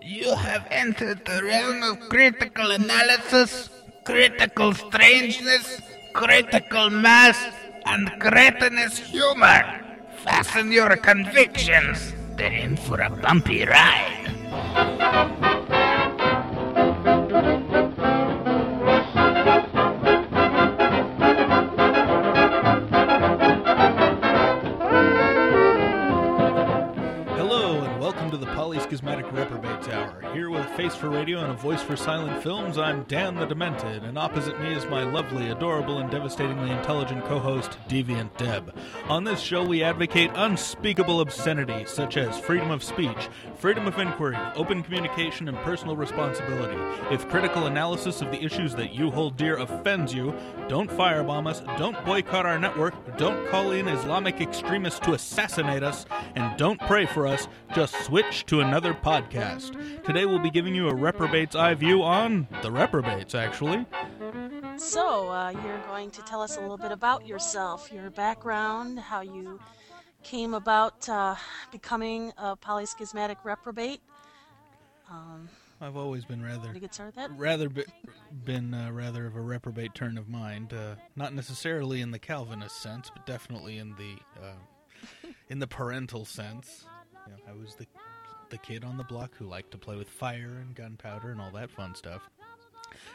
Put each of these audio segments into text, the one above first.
You have entered the realm of critical analysis, critical strangeness, critical mass, and cretinous humor. Fasten your convictions. They're in for a bumpy ride. Face for radio and a voice for silent films, I'm Dan the Demented, and opposite me is my lovely, adorable, and devastatingly intelligent co host, Deviant Deb. On this show, we advocate unspeakable obscenity, such as freedom of speech, freedom of inquiry, open communication, and personal responsibility. If critical analysis of the issues that you hold dear offends you, don't firebomb us, don't boycott our network, don't call in Islamic extremists to assassinate us, and don't pray for us, just switch to another podcast. Today we'll be giving you a reprobate's eye view on the reprobates, actually. So, uh, you're going to tell us a little bit about yourself, your background, how you came about uh, becoming a polyschismatic reprobate. Um, I've always been rather want to get started with that? rather be, been uh, rather of a reprobate turn of mind, uh, not necessarily in the Calvinist sense, but definitely in the uh, in the parental sense. You know, I was the the kid on the block who liked to play with fire and gunpowder and all that fun stuff.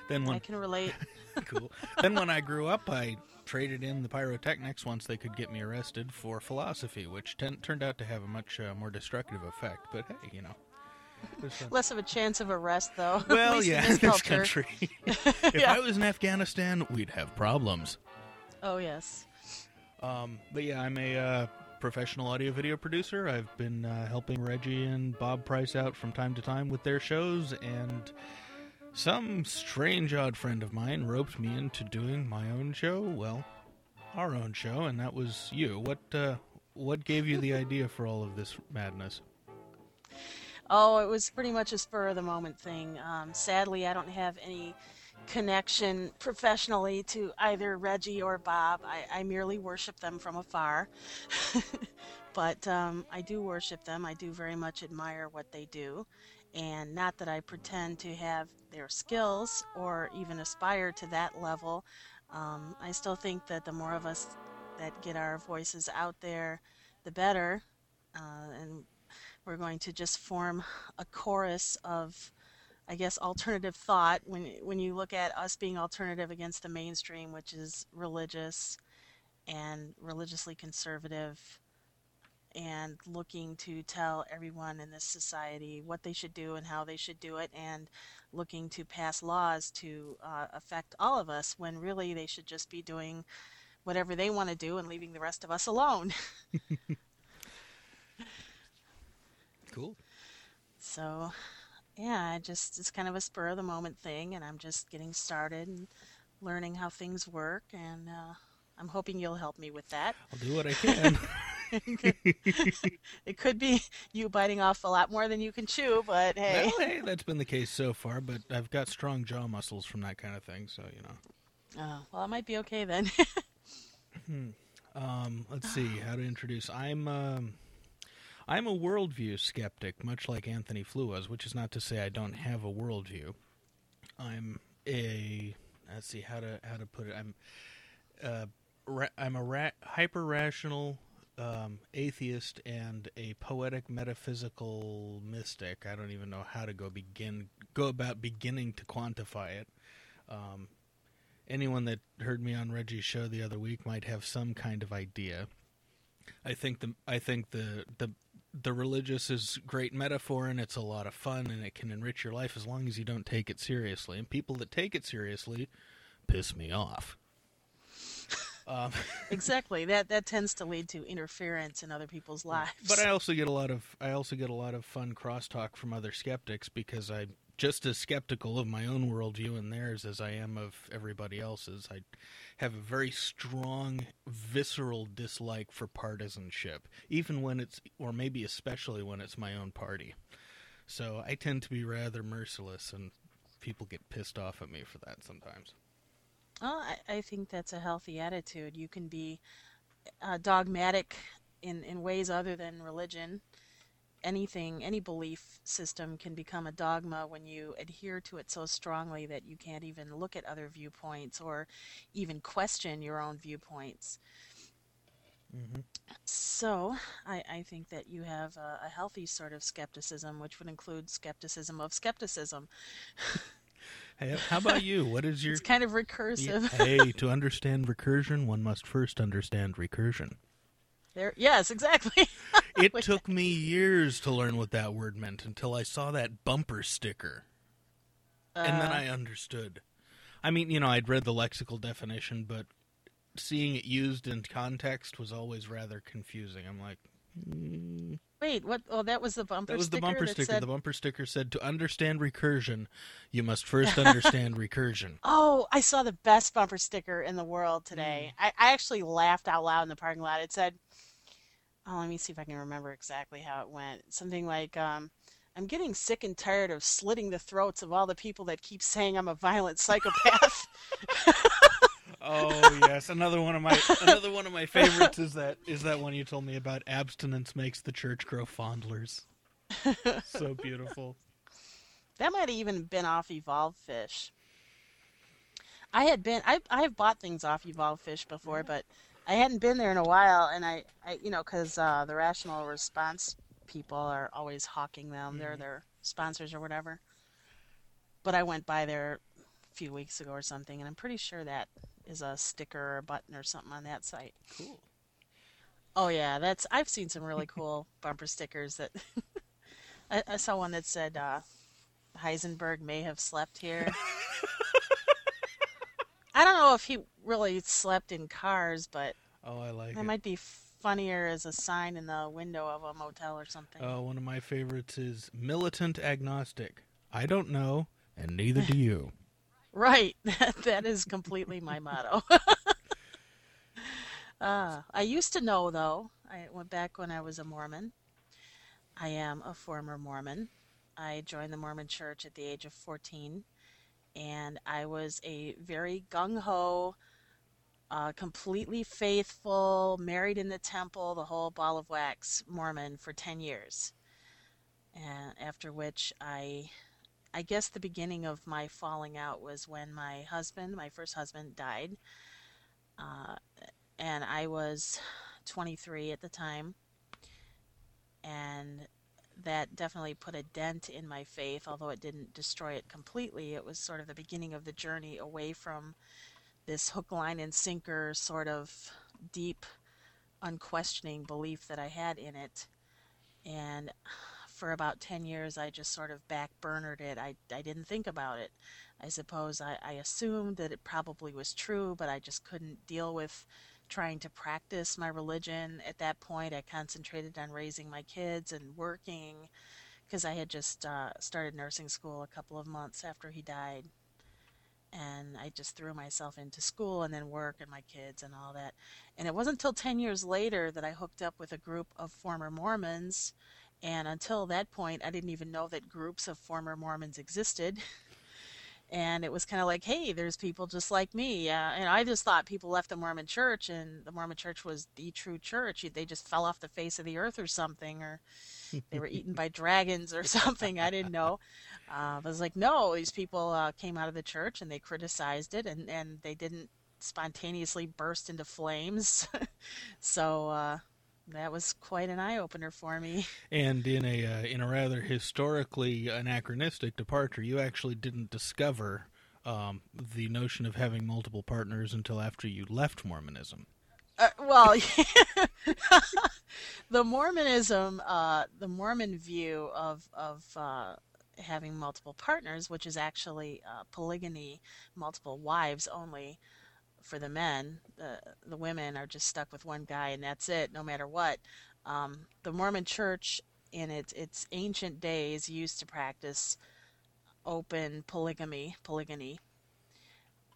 Then when I can relate. cool. Then when I grew up, I traded in the pyrotechnics once they could get me arrested for philosophy, which ten- turned out to have a much uh, more destructive effect. But hey, you know. a- Less of a chance of arrest, though. well, least in yeah, this this country. if Yeah. I was in Afghanistan, we'd have problems. Oh, yes. Um, but yeah, I'm a uh, professional audio video producer. I've been uh, helping Reggie and Bob Price out from time to time with their shows, and some strange odd friend of mine roped me into doing my own show. Well, our own show, and that was you. What uh, what gave you the idea for all of this madness? Oh, it was pretty much a spur of the moment thing. Um, sadly, I don't have any connection professionally to either Reggie or Bob. I, I merely worship them from afar. but um, I do worship them. I do very much admire what they do. And not that I pretend to have their skills or even aspire to that level. Um, I still think that the more of us that get our voices out there, the better. Uh, and we're going to just form a chorus of I guess alternative thought when when you look at us being alternative against the mainstream which is religious and religiously conservative and looking to tell everyone in this society what they should do and how they should do it and looking to pass laws to uh, affect all of us when really they should just be doing whatever they want to do and leaving the rest of us alone Cool. So, yeah, I just it's kind of a spur of the moment thing, and I'm just getting started and learning how things work, and uh, I'm hoping you'll help me with that. I'll do what I can. it could be you biting off a lot more than you can chew, but hey, well, hey, that's been the case so far, but I've got strong jaw muscles from that kind of thing, so you know. uh, well, I might be okay then. Um, let's see how to introduce. I'm um, I'm a worldview skeptic, much like Antony Flew was, which is not to say I don't have a worldview. I'm a let's see how to how to put it. I'm uh, ra- I'm a ra- hyper rational um, atheist and a poetic metaphysical mystic. I don't even know how to go begin go about beginning to quantify it. Um, anyone that heard me on Reggie's show the other week might have some kind of idea. I think the I think the the the religious is great metaphor and it's a lot of fun and it can enrich your life as long as you don't take it seriously. And people that take it seriously piss me off. Um, exactly. That that tends to lead to interference in other people's lives. But I also get a lot of I also get a lot of fun crosstalk from other skeptics because I'm just as skeptical of my own worldview and theirs as I am of everybody else's. I have a very strong, visceral dislike for partisanship, even when it's, or maybe especially when it's my own party. So I tend to be rather merciless, and people get pissed off at me for that sometimes. Well, I, I think that's a healthy attitude. You can be uh, dogmatic in in ways other than religion. Anything, any belief system can become a dogma when you adhere to it so strongly that you can't even look at other viewpoints or even question your own viewpoints. hmm So, I, I think that you have a, a healthy sort of skepticism, which would include skepticism of skepticism. Hey, how about you? What is your It's kind of Yeah, recursive. hey, to understand recursion, one must first understand recursion. There, yes, exactly. It took me years to learn what that word meant until I saw that bumper sticker. and then Uh, I understood. I mean, you know, I'd read the lexical definition, but seeing it used in context was always rather confusing. I'm like, mm. wait, what? Oh, that was the bumper that was the sticker bumper sticker. said. The bumper sticker said, "To understand recursion, you must first understand recursion." Oh, I saw the best bumper sticker in the world today. Mm. I, I actually laughed out loud in the parking lot. It said, "Oh, let me see if I can remember exactly how it went. Something like, um, I'm getting sick and tired of slitting the throats of all the people that keep saying I'm a violent psychopath." Oh yes, another one of my another one of my favorites is that is that one you told me about. Abstinence makes the church grow fondlers. so beautiful. That might have even been off Evolve Fish. I had been I I have bought things off Evolve Fish before, but I hadn't been there in a while, and I, I you know, because uh, the Rational Response people are always hawking them. They're Mhm. their sponsors or whatever. But I went by there a few weeks ago or something, and I'm pretty sure that is a sticker or a button or something on that site. Cool. Oh yeah, that's I've seen some really cool bumper stickers that I, I saw one that said uh, Heisenberg may have slept here. I don't know if he really slept in cars, but Oh, I like that it. might be funnier as a sign in the window of a motel or something. Uh, one of my favorites is militant agnostic. I don't know, and neither do you. Right, that, that is completely my motto. uh, I used to know though. I went back when I was a Mormon. I am a former Mormon. I joined the Mormon Church at the age of 14, and I was a very gung ho, uh, completely faithful, married in the temple, the whole ball of wax Mormon for 10 years. And after which I I guess the beginning of my falling out was when my husband, my first husband, died. Uh, and I was 23 at the time. And that definitely put a dent in my faith, although it didn't destroy it completely. It was sort of the beginning of the journey away from this hook, line, and sinker sort of deep, unquestioning belief that I had in it. And for about 10 years, I just sort of backburnered it. I, I didn't think about it. I suppose I, I assumed that it probably was true, but I just couldn't deal with trying to practice my religion at that point. I concentrated on raising my kids and working because I had just uh, started nursing school a couple of months after he died. And I just threw myself into school and then work and my kids and all that. And it wasn't until 10 years later that I hooked up with a group of former Mormons and until that point, I didn't even know that groups of former Mormons existed. And it was kind of like, hey, there's people just like me. Uh, and I just thought people left the Mormon church and the Mormon church was the true church. They just fell off the face of the earth or something, or they were eaten by dragons or something. I didn't know. Uh, I was like, no, these people uh, came out of the church and they criticized it and, and they didn't spontaneously burst into flames. so, uh, that was quite an eye opener for me. And in a uh, in a rather historically anachronistic departure, you actually didn't discover um, the notion of having multiple partners until after you left Mormonism. Uh, well, the Mormonism, uh, the Mormon view of of uh, having multiple partners, which is actually uh, polygamy, multiple wives only for the men. The the women are just stuck with one guy and that's it, no matter what. Um, the Mormon Church, in its its ancient days, used to practice open polygamy, polygamy.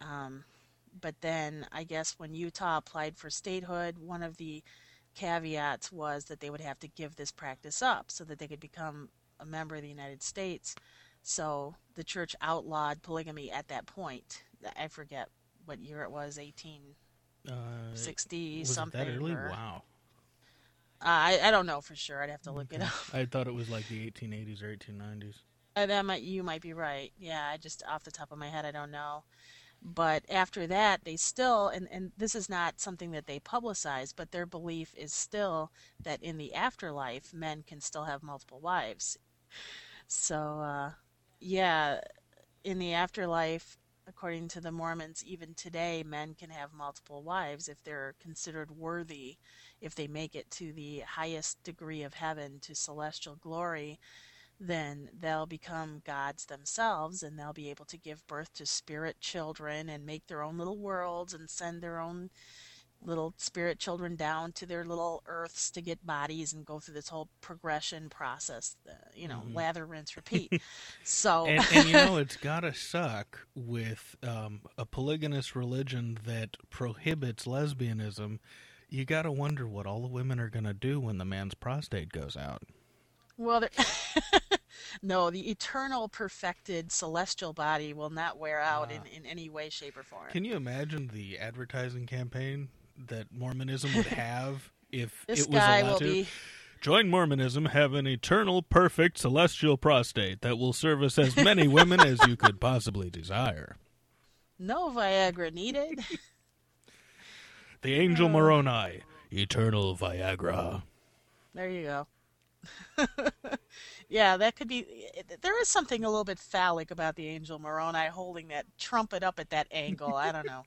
Um, but then I guess when Utah applied for statehood, one of the caveats was that they would have to give this practice up so that they could become a member of the United States. So the church outlawed polygamy at that point. I forget what year it was, 1860 Uh, was something. that early? or- Wow. I I don't know for sure. I'd have to look it up. I thought it was like the 1880s or 1890s. Uh, that might you might be right. Yeah, I just off the top of my head I don't know. But after that, they still and and this is not something that they publicize, but their belief is still that in the afterlife, men can still have multiple wives. So uh, yeah, in the afterlife, according to the Mormons, even today, men can have multiple wives if they're considered worthy, if they make it to the highest degree of heaven, to celestial glory, then they'll become gods themselves and they'll be able to give birth to spirit children and make their own little worlds and send their own little spirit children down to their little earths to get bodies and go through this whole progression process, uh, you know, Mhm. lather, rinse, repeat. So, And, and you know, it's gotta suck with um, a polygamous religion that prohibits lesbianism. You gotta wonder what all the women are gonna do when the man's prostate goes out. well, no, the eternal perfected celestial body will not wear out in, Ah. in any way, shape, or form. Can you imagine the advertising campaign that Mormonism would have if it was allowed to? be Join Mormonism, have an eternal, perfect, celestial prostate that will service as many women as you could possibly desire. no Viagra needed. The Angel. Moroni, eternal Viagra. There you go. yeah, that could be. There is something a little bit phallic about the angel Moroni holding that trumpet up at that angle. I don't know.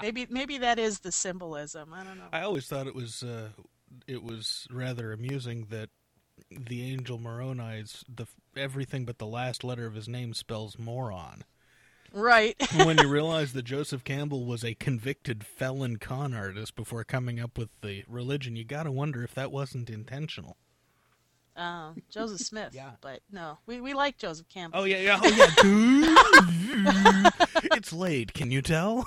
Maybe maybe that is the symbolism. I don't know. I always thought it was uh, it was rather amusing that the Angel Moroni's the everything but the last letter of his name spells moron. Right. when you realize that Joseph Campbell was a convicted felon con artist before coming up with the religion, you got to wonder if that wasn't intentional. Um, Joseph Smith. Yeah. But no, we we like Joseph Campbell. Oh yeah, yeah, oh yeah. it's late. Can you tell?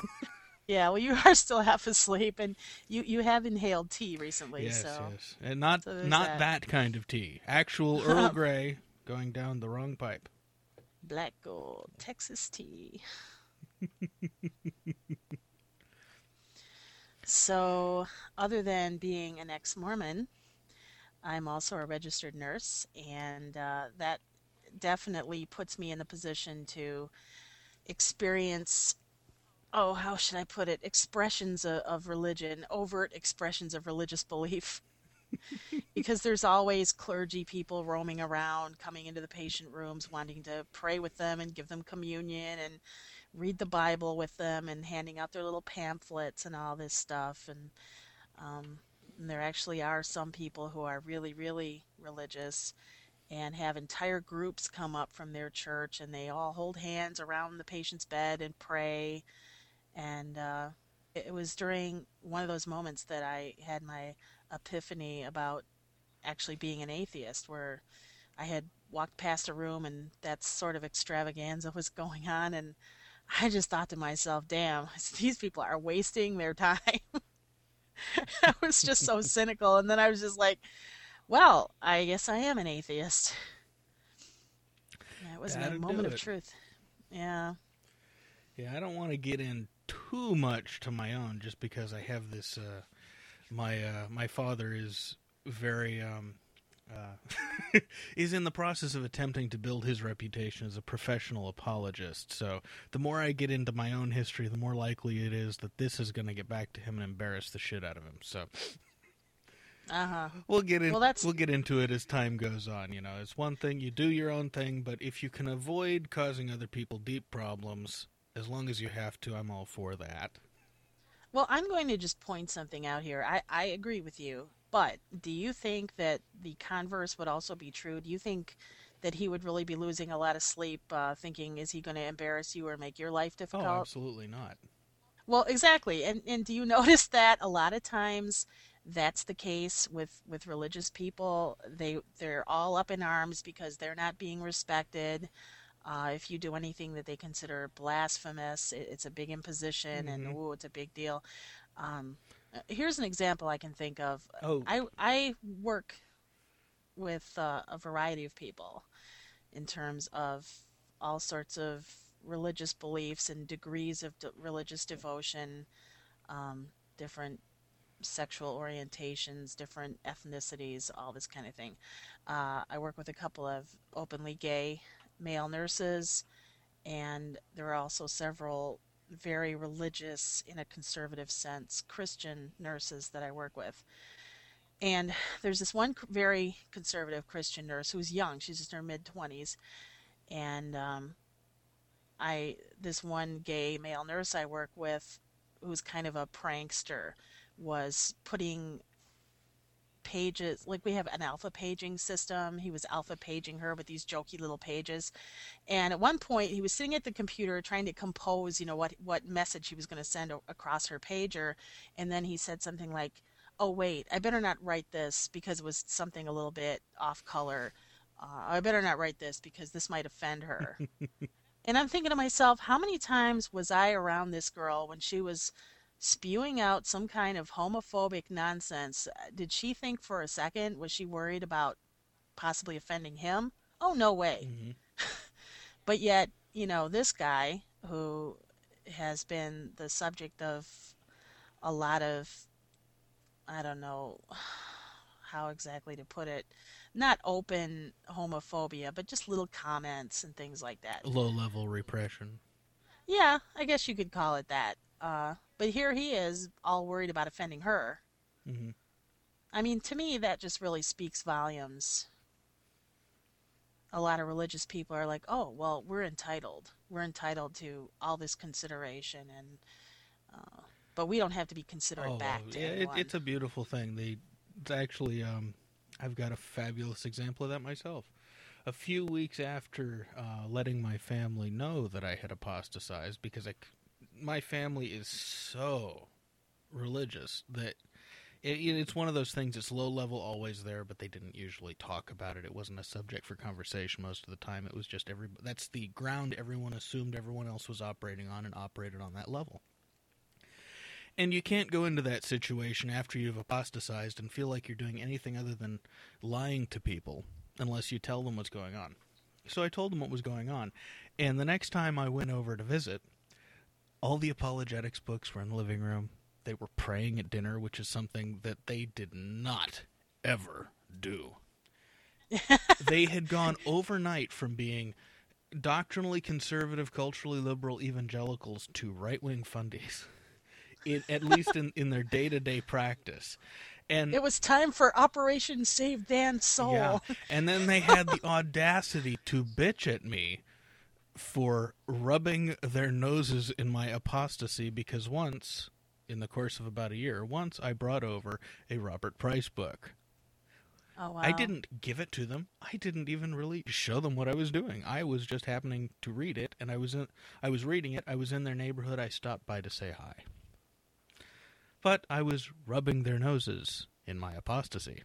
Yeah. Well, you are still half asleep, and you you have inhaled tea recently, yes, so yes, and not So not that. that kind of tea. Actual Earl Grey going down the wrong pipe. black gold Texas tea. so, other than being an ex-Mormon, I'm also a registered nurse, and uh, that definitely puts me in the position to experience. Oh, how should I put it? Expressions of, of religion, overt expressions of religious belief. because there's always clergy people roaming around, coming into the patient rooms, wanting to pray with them and give them communion and read the Bible with them and handing out their little pamphlets and all this stuff. And, um, and there actually are some people who are really, really religious and have entire groups come up from their church and they all hold hands around the patient's bed and pray. And uh, it it was during one of those moments that I had my epiphany about actually being an atheist, where I had walked past a room and that sort of extravaganza was going on, and I just thought to myself, damn, these people are wasting their time. I was just so cynical, and then I was just like, well, I guess I am an atheist. It was That'd a moment of truth. Yeah. Yeah, I don't want to get in too much to my own, just because I have this. Uh, my uh, my father is very um, uh, is in the process of attempting to build his reputation as a professional apologist. So the more I get into my own history, the more likely it is that this is going to get back to him and embarrass the shit out of him. So Uh huh. we'll get in. Well, that's- We'll get into it as time goes on. You know, it's one thing you do your own thing, but if you can avoid causing other people deep problems, as long as you have to, I'm all for that. Well, I'm going to just point something out here. I, I agree with you, but do you think that the converse would also be true? Do you think that he would really be losing a lot of sleep uh, thinking, is he going to embarrass you or make your life Oh, difficult? absolutely not. Well, exactly. And and do you notice that a lot of times that's the case with with religious people? They they're all up in arms because they're not being respected. Uh, if you do anything that they consider blasphemous, it, it's a big imposition, and Mhm. ooh, it's a big deal. Um, uh, here's an example I can think of. Oh, I I work with uh, a variety of people in terms of all sorts of religious beliefs and degrees of de- religious devotion, um, different sexual orientations, different ethnicities, all this kind of thing. Uh, I work with a couple of openly gay male nurses, and there are also several very religious, in a conservative sense, Christian nurses that I work with. And there's this one very conservative Christian nurse who's young. She's just in her mid 20s. And um, I, this one gay male nurse I work with, who's kind of a prankster, was putting pages like we have an alpha paging system. He was alpha paging her with these jokey little pages. And at one point he was sitting at the computer trying to compose you know what what message he was going to send across her pager. And then he said something like oh wait i better not write this because it was something a little bit off color. Uh, i better not write this because this might offend her. And i'm thinking to myself how many times was i around this girl when she was spewing out some kind of homophobic nonsense. Did she think for a second? Was she worried about possibly offending him? Oh, no way. Mm-hmm. but yet, you know, this guy who has been the subject of a lot of, I don't know how exactly to put it, not open homophobia, but just little comments and things like that. Low level repression. Yeah, I guess you could call it that. Uh, but here he is, all worried about offending her. Mm-hmm. I mean, to me, that just really speaks volumes. A lot of religious people are like, "Oh, well, we're entitled. We're entitled to all this consideration, and uh, but we don't have to be considerate oh, back to yeah, it, it's a beautiful thing. They, it's actually, um, I've got a fabulous example of that myself. A few weeks after uh, letting my family know that I had apostatized, because I my family is so religious that it, it's one of those things. It's low level, always there, but they didn't usually talk about it. It wasn't a subject for conversation most of the time. It was just every. That's the ground everyone assumed everyone else was operating on, and operated on that level. And you can't go into that situation after you've apostatized and feel like you're doing anything other than lying to people unless you tell them what's going on. So I told them what was going on. And the next time I went over to visit, all the apologetics books were in the living room. They were praying at dinner, which is something that they did not ever do. they had gone overnight from being doctrinally conservative, culturally liberal evangelicals to right wing fundies, in, at least in, in their day to day practice. And it was time for Operation Save Dan's Soul. Yeah. And then they had the audacity to bitch at me for rubbing their noses in my apostasy because once, in the course of about a year, once I brought over a Robert Price book. Oh, wow. I didn't give it to them. I didn't even really show them what I was doing. I was just happening to read it, and I was in, I was reading it. I was in their neighborhood. I stopped by to say hi. But I was rubbing their noses in my apostasy.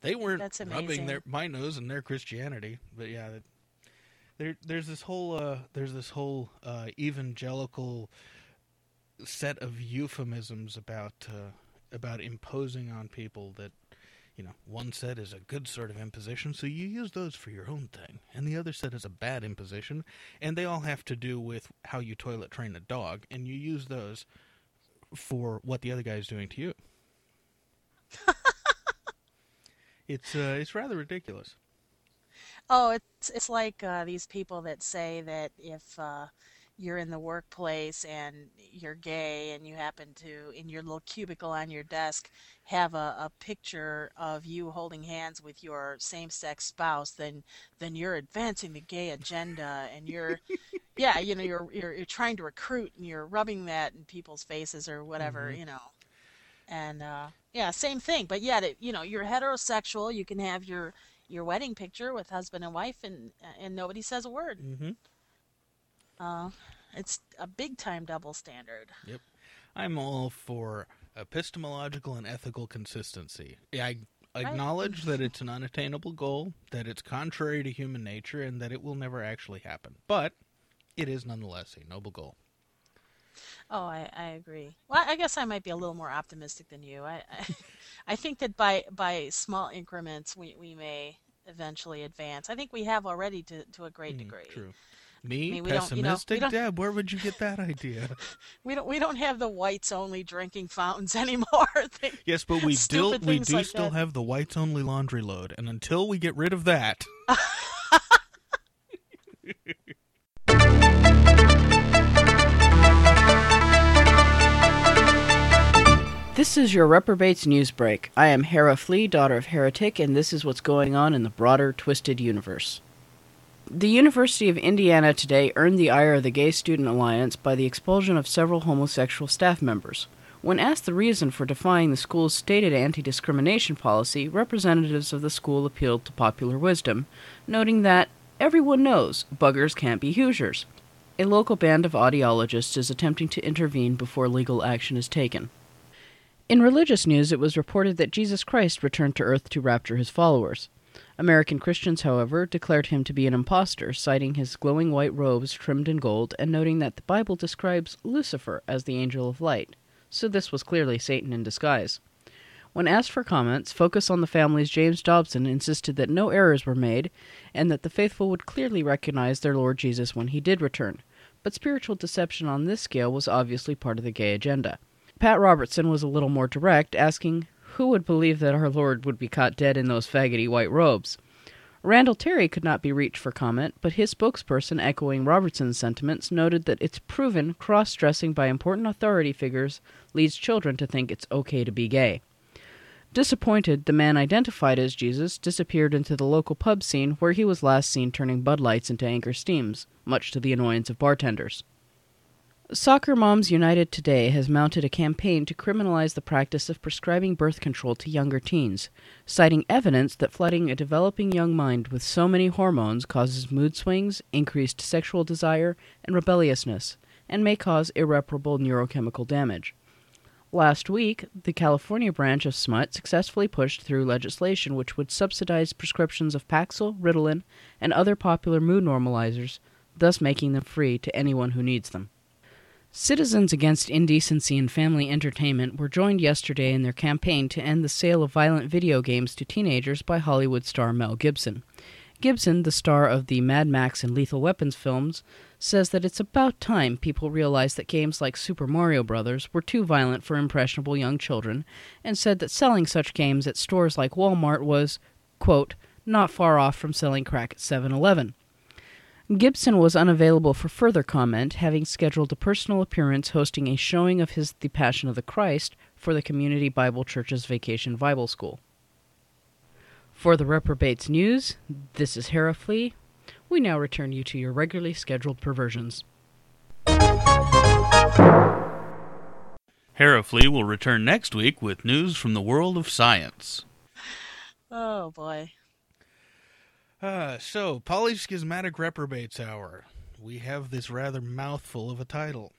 They weren't rubbing their my nose in their Christianity, but yeah, there there's this whole uh, there's this whole uh, evangelical set of euphemisms about uh, about imposing on people that you know one set is a good sort of imposition so you use those for your own thing and the other set is a bad imposition and they all have to do with how you toilet train a dog and you use those for what the other guy is doing to you. It's uh, it's rather ridiculous Oh, it's it's like uh, these people that say that if uh, you're in the workplace and you're gay and you happen to in your little cubicle on your desk have a, a picture of you holding hands with your same-sex spouse, then then you're advancing the gay agenda and you're yeah, you know, you're you're you're trying to recruit and you're rubbing that in people's faces or whatever, mm-hmm. you know. And uh, yeah, same thing. But yet, it, you know, you're heterosexual. You can have your your wedding picture with husband and wife, and and nobody says a word. Mm-hmm. Uh, it's a big time double standard. Yep, I'm all for epistemological and ethical consistency. I acknowledge right. that it's an unattainable goal, that it's contrary to human nature, and that it will never actually happen. But it is nonetheless a noble goal. Oh, I, I agree. Well, I guess I might be a little more optimistic than you. I, I, I think that by by small increments, we, we may eventually advance. I think we have already to, to a great mm, degree. True. Me, mean, we don't- you know, we pessimistic don't- Deb. Where would you get that idea? We don't we don't have the whites only drinking fountains anymore. They- yes, but we Stupid we things do like still that. have the whites only laundry load, and until we get rid of that, This is your Reprobates News Break. I am Hera Flea, daughter of Heretic, and this is what's going on in the broader Twisted Universe. The University of Indiana today earned the ire of the Gay Student Alliance by the expulsion of several homosexual staff members. When asked the reason for defying the school's stated anti discrimination policy, representatives of the school appealed to popular wisdom, noting that everyone knows buggers can't be Hoosiers. A local band of audiologists is attempting to intervene before legal action is taken. In religious news, it was reported that Jesus Christ returned to Earth to rapture his followers. American Christians, however, declared him to be an impostor, citing his glowing white robes trimmed in gold and noting that the Bible describes Lucifer as the angel of light, so this was clearly Satan in disguise. When asked for comments, Focus on the Family's James Dobson insisted that no errors were made and that the faithful would clearly recognize their Lord Jesus when he did return. But spiritual deception on this scale was obviously part of the gay agenda. Pat Robertson was a little more direct, asking who would believe that our Lord would be caught dead in those faggoty white robes. Randall Terry could not be reached for comment, but his spokesperson, echoing Robertson's sentiments, noted that it's proven cross dressing by important authority figures leads children to think it's okay to be gay. Disappointed, the man identified as Jesus disappeared into the local pub scene where he was last seen turning Bud Lights into Anchor Steams, much to the annoyance of bartenders. Soccer Moms United today has mounted a campaign to criminalize the practice of prescribing birth control to younger teens, citing evidence that flooding a developing young mind with so many hormones causes mood swings, increased sexual desire, and rebelliousness, and may cause irreparable neurochemical damage. Last week, the California branch of SMUT successfully pushed through legislation which would subsidize prescriptions of Paxil, Ritalin, and other popular mood normalizers, thus making them free to anyone who needs them. Citizens Against Indecency in Family Entertainment were joined yesterday in their campaign to end the sale of violent video games to teenagers by Hollywood star Mel Gibson. Gibson, the star of the Mad Max and Lethal Weapons films, says that it's about time people realized that games like Super Mario Bros. were too violent for impressionable young children, and said that selling such games at stores like Walmart was, quote, not far off from selling crack at 7 Eleven. Gibson was unavailable for further comment, having scheduled a personal appearance hosting a showing of his The Passion of the Christ for the Community Bible Church's Vacation Bible School. For the Reprobates News, this is Hera Flea. We now return you to your regularly scheduled perversions. Heraflea will return next week with news from the world of science. oh boy. Uh, so, Polyschizmatic Reprobates Hour. We have this rather mouthful of a title.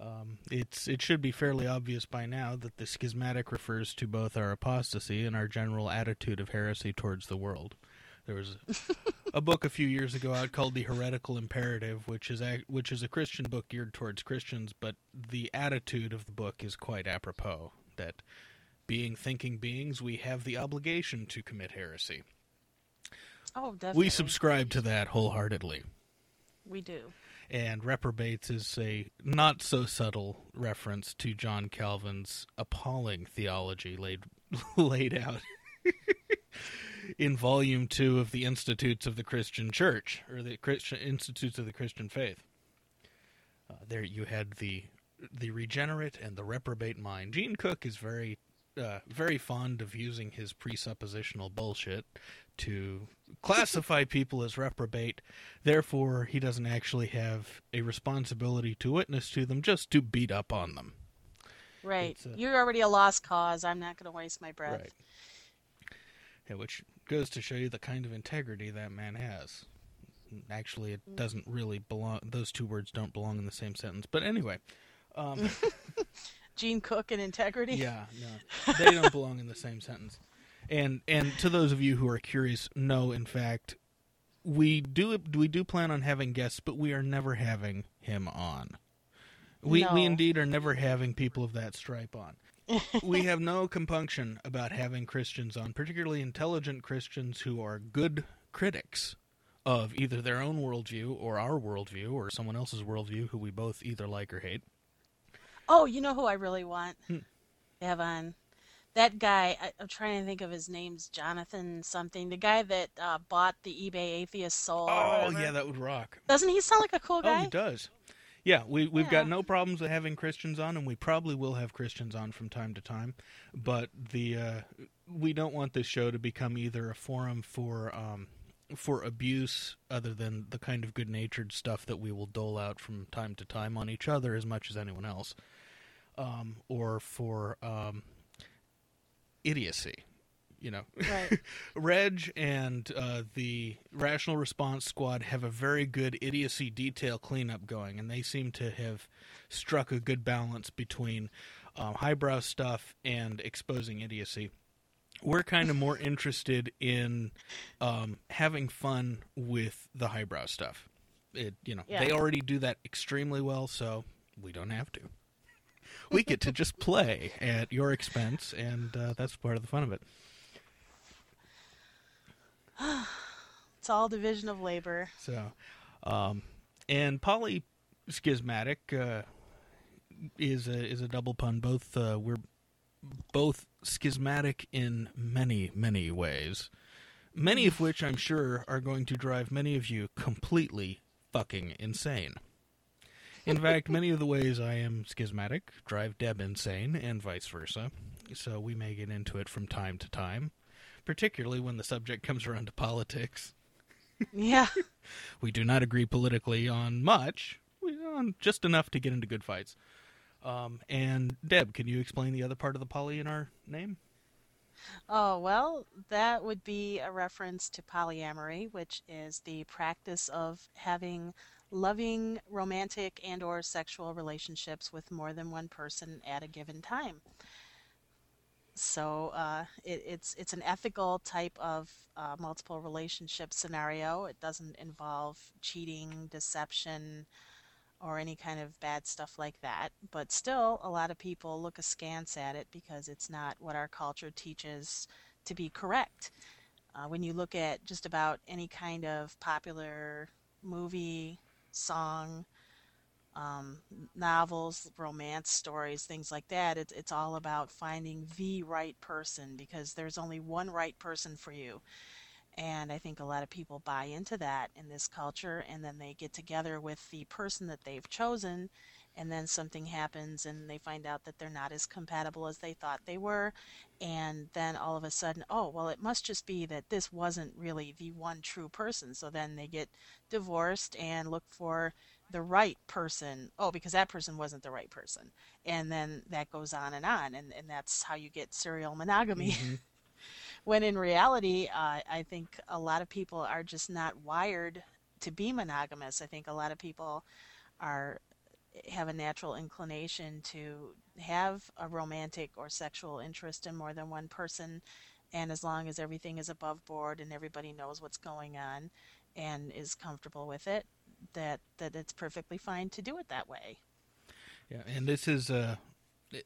Um, it's it should be fairly obvious by now that the schismatic refers to both our apostasy and our general attitude of heresy towards the world. There was a, a book a few years ago out called The Heretical Imperative, which is a, which is a Christian book geared towards Christians, but the attitude of the book is quite apropos. That being thinking beings, we have the obligation to commit heresy. Oh, definitely. We subscribe to that wholeheartedly. We do. And reprobates is a not so subtle reference to John Calvin's appalling theology laid laid out in volume 2 of the Institutes of the Christian Church or the Christian Institutes of the Christian Faith. Uh, there you had the the regenerate and the reprobate mind. Gene Cook is very uh, very fond of using his presuppositional bullshit to classify people as reprobate. Therefore, he doesn't actually have a responsibility to witness to them, just to beat up on them. Right. Uh, You're already a lost cause. I'm not going to waste my breath. Right. Yeah, which goes to show you the kind of integrity that man has. Actually, it doesn't really belong. Those two words don't belong in the same sentence. But anyway, um, Gene Cook and integrity. yeah, no, they don't belong in the same sentence. And and to those of you who are curious, no, in fact, we do we do plan on having guests, but we are never having him on. We we indeed are never having people of that stripe on. we have no compunction about having Christians on, particularly intelligent Christians who are good critics of either their own worldview or our worldview or someone else's worldview who we both either like or hate. Oh, you know who I really want Hmm. to have on? That guy, I, I'm trying to think of his name's Jonathan something. The guy that uh, bought the eBay Atheist Soul. Oh yeah, that would rock. Doesn't he sound like a cool guy? Oh, he does. Yeah, we we've got no problems with having Christians on, and we probably will have Christians on from time to time. But the uh, we don't want this show to become either a forum for um, for abuse, other than the kind of good natured stuff that we will dole out from time to time on each other as much as anyone else, um, or for um, idiocy. You know, Right. Reg and uh, the Rational Response Squad have a very good idiocy detail cleanup going, and they seem to have struck a good balance between um, highbrow stuff and exposing idiocy. We're kind of more interested in um, having fun with the highbrow stuff. It, you know, Yeah. they already do that extremely well, so we don't have to. We get to just play at your expense, and uh, that's part of the fun of it. It's all division of labor. So, um, and polyschismatic uh, is a is a double pun. Both uh, we're both schismatic in many many ways, many of which I'm sure are going to drive many of you completely fucking insane. In fact, many of the ways I am schismatic drive Deb insane, and vice versa. So we may get into it from time to time, particularly when the subject comes around to politics. Yeah. We do not agree politically on much, on just enough to get into good fights. Um, and Deb, can you explain the other part of the poly in our name? Oh, well, that would be a reference to polyamory, which is the practice of having loving romantic and or sexual relationships with more than one person at a given time. So uh, it, it's it's an ethical type of uh, multiple relationship scenario. It doesn't involve cheating, deception, or any kind of bad stuff like that. But still, a lot of people look askance at it because it's not what our culture teaches to be correct. Uh, when you look at just about any kind of popular movie, song, um, novels, romance stories, things like that, it's, it's all about finding the right person because there's only one right person for you. And I think a lot of people buy into that in this culture, and then they get together with the person that they've chosen, and then something happens, and they find out that they're not as compatible as they thought they were. And then all of a sudden, oh, well, it must just be that this wasn't really the one true person. So then they get divorced and look for the right person. Oh, because that person wasn't the right person. And then that goes on and on. And, and that's how you get serial monogamy when in reality, uh, I think a lot of people are just not wired to be monogamous. I think a lot of people are have a natural inclination to have a romantic or sexual interest in more than one person and as long as everything is above board and everybody knows what's going on and is comfortable with it that that it's perfectly fine to do it that way Yeah, and this is, uh,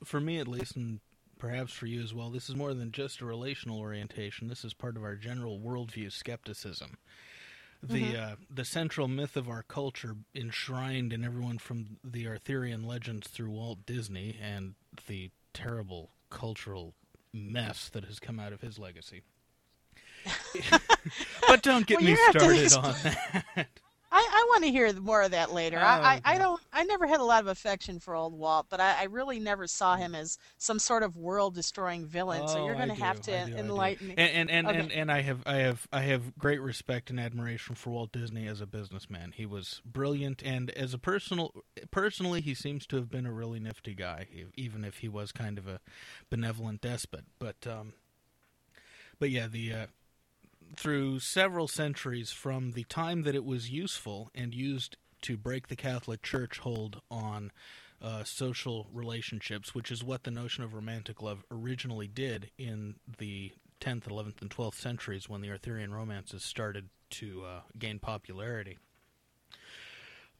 for me at least, and perhaps for you as well, this is more than just a relational orientation. This is part of our general worldview skepticism. The uh, the central myth of our culture, enshrined in everyone from the Arthurian legends through Walt Disney and the terrible cultural mess that has come out of his legacy. but don't get Well, me started on that. I, I want to hear more of that later. I, I, I don't. I never had a lot of affection for old Walt, but I, I really never saw him as some sort of world-destroying villain. so Oh, you're going to have to do, enlighten me. And and and, Okay. and and I have I have I have great respect and admiration for Walt Disney as a businessman. He was brilliant, and as a personal personally, he seems to have been a really nifty guy, even if he was kind of a benevolent despot. But um, but yeah, the uh, through several centuries from the time that it was useful and used to break the Catholic Church hold on uh, social relationships, which is what the notion of romantic love originally did in the 10th, 11th, and 12th centuries when the Arthurian romances started to uh, gain popularity.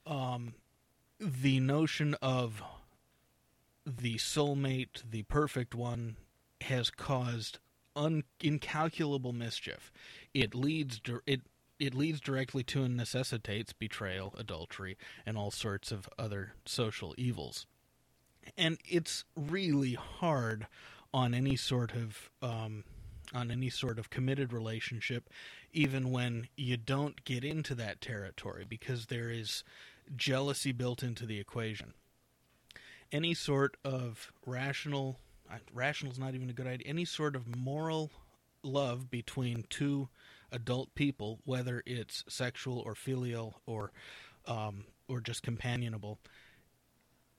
Um, the notion of the soulmate, the perfect one, has caused un- incalculable mischief. It leads it it leads directly to and necessitates betrayal, adultery, and all sorts of other social evils. And it's really hard on any sort of um, on any sort of committed relationship, even when you don't get into that territory, because there is jealousy built into the equation. Any sort of rational, rational is not even a good idea, any sort of moral love between two adult people, whether it's sexual or filial or um, or just companionable,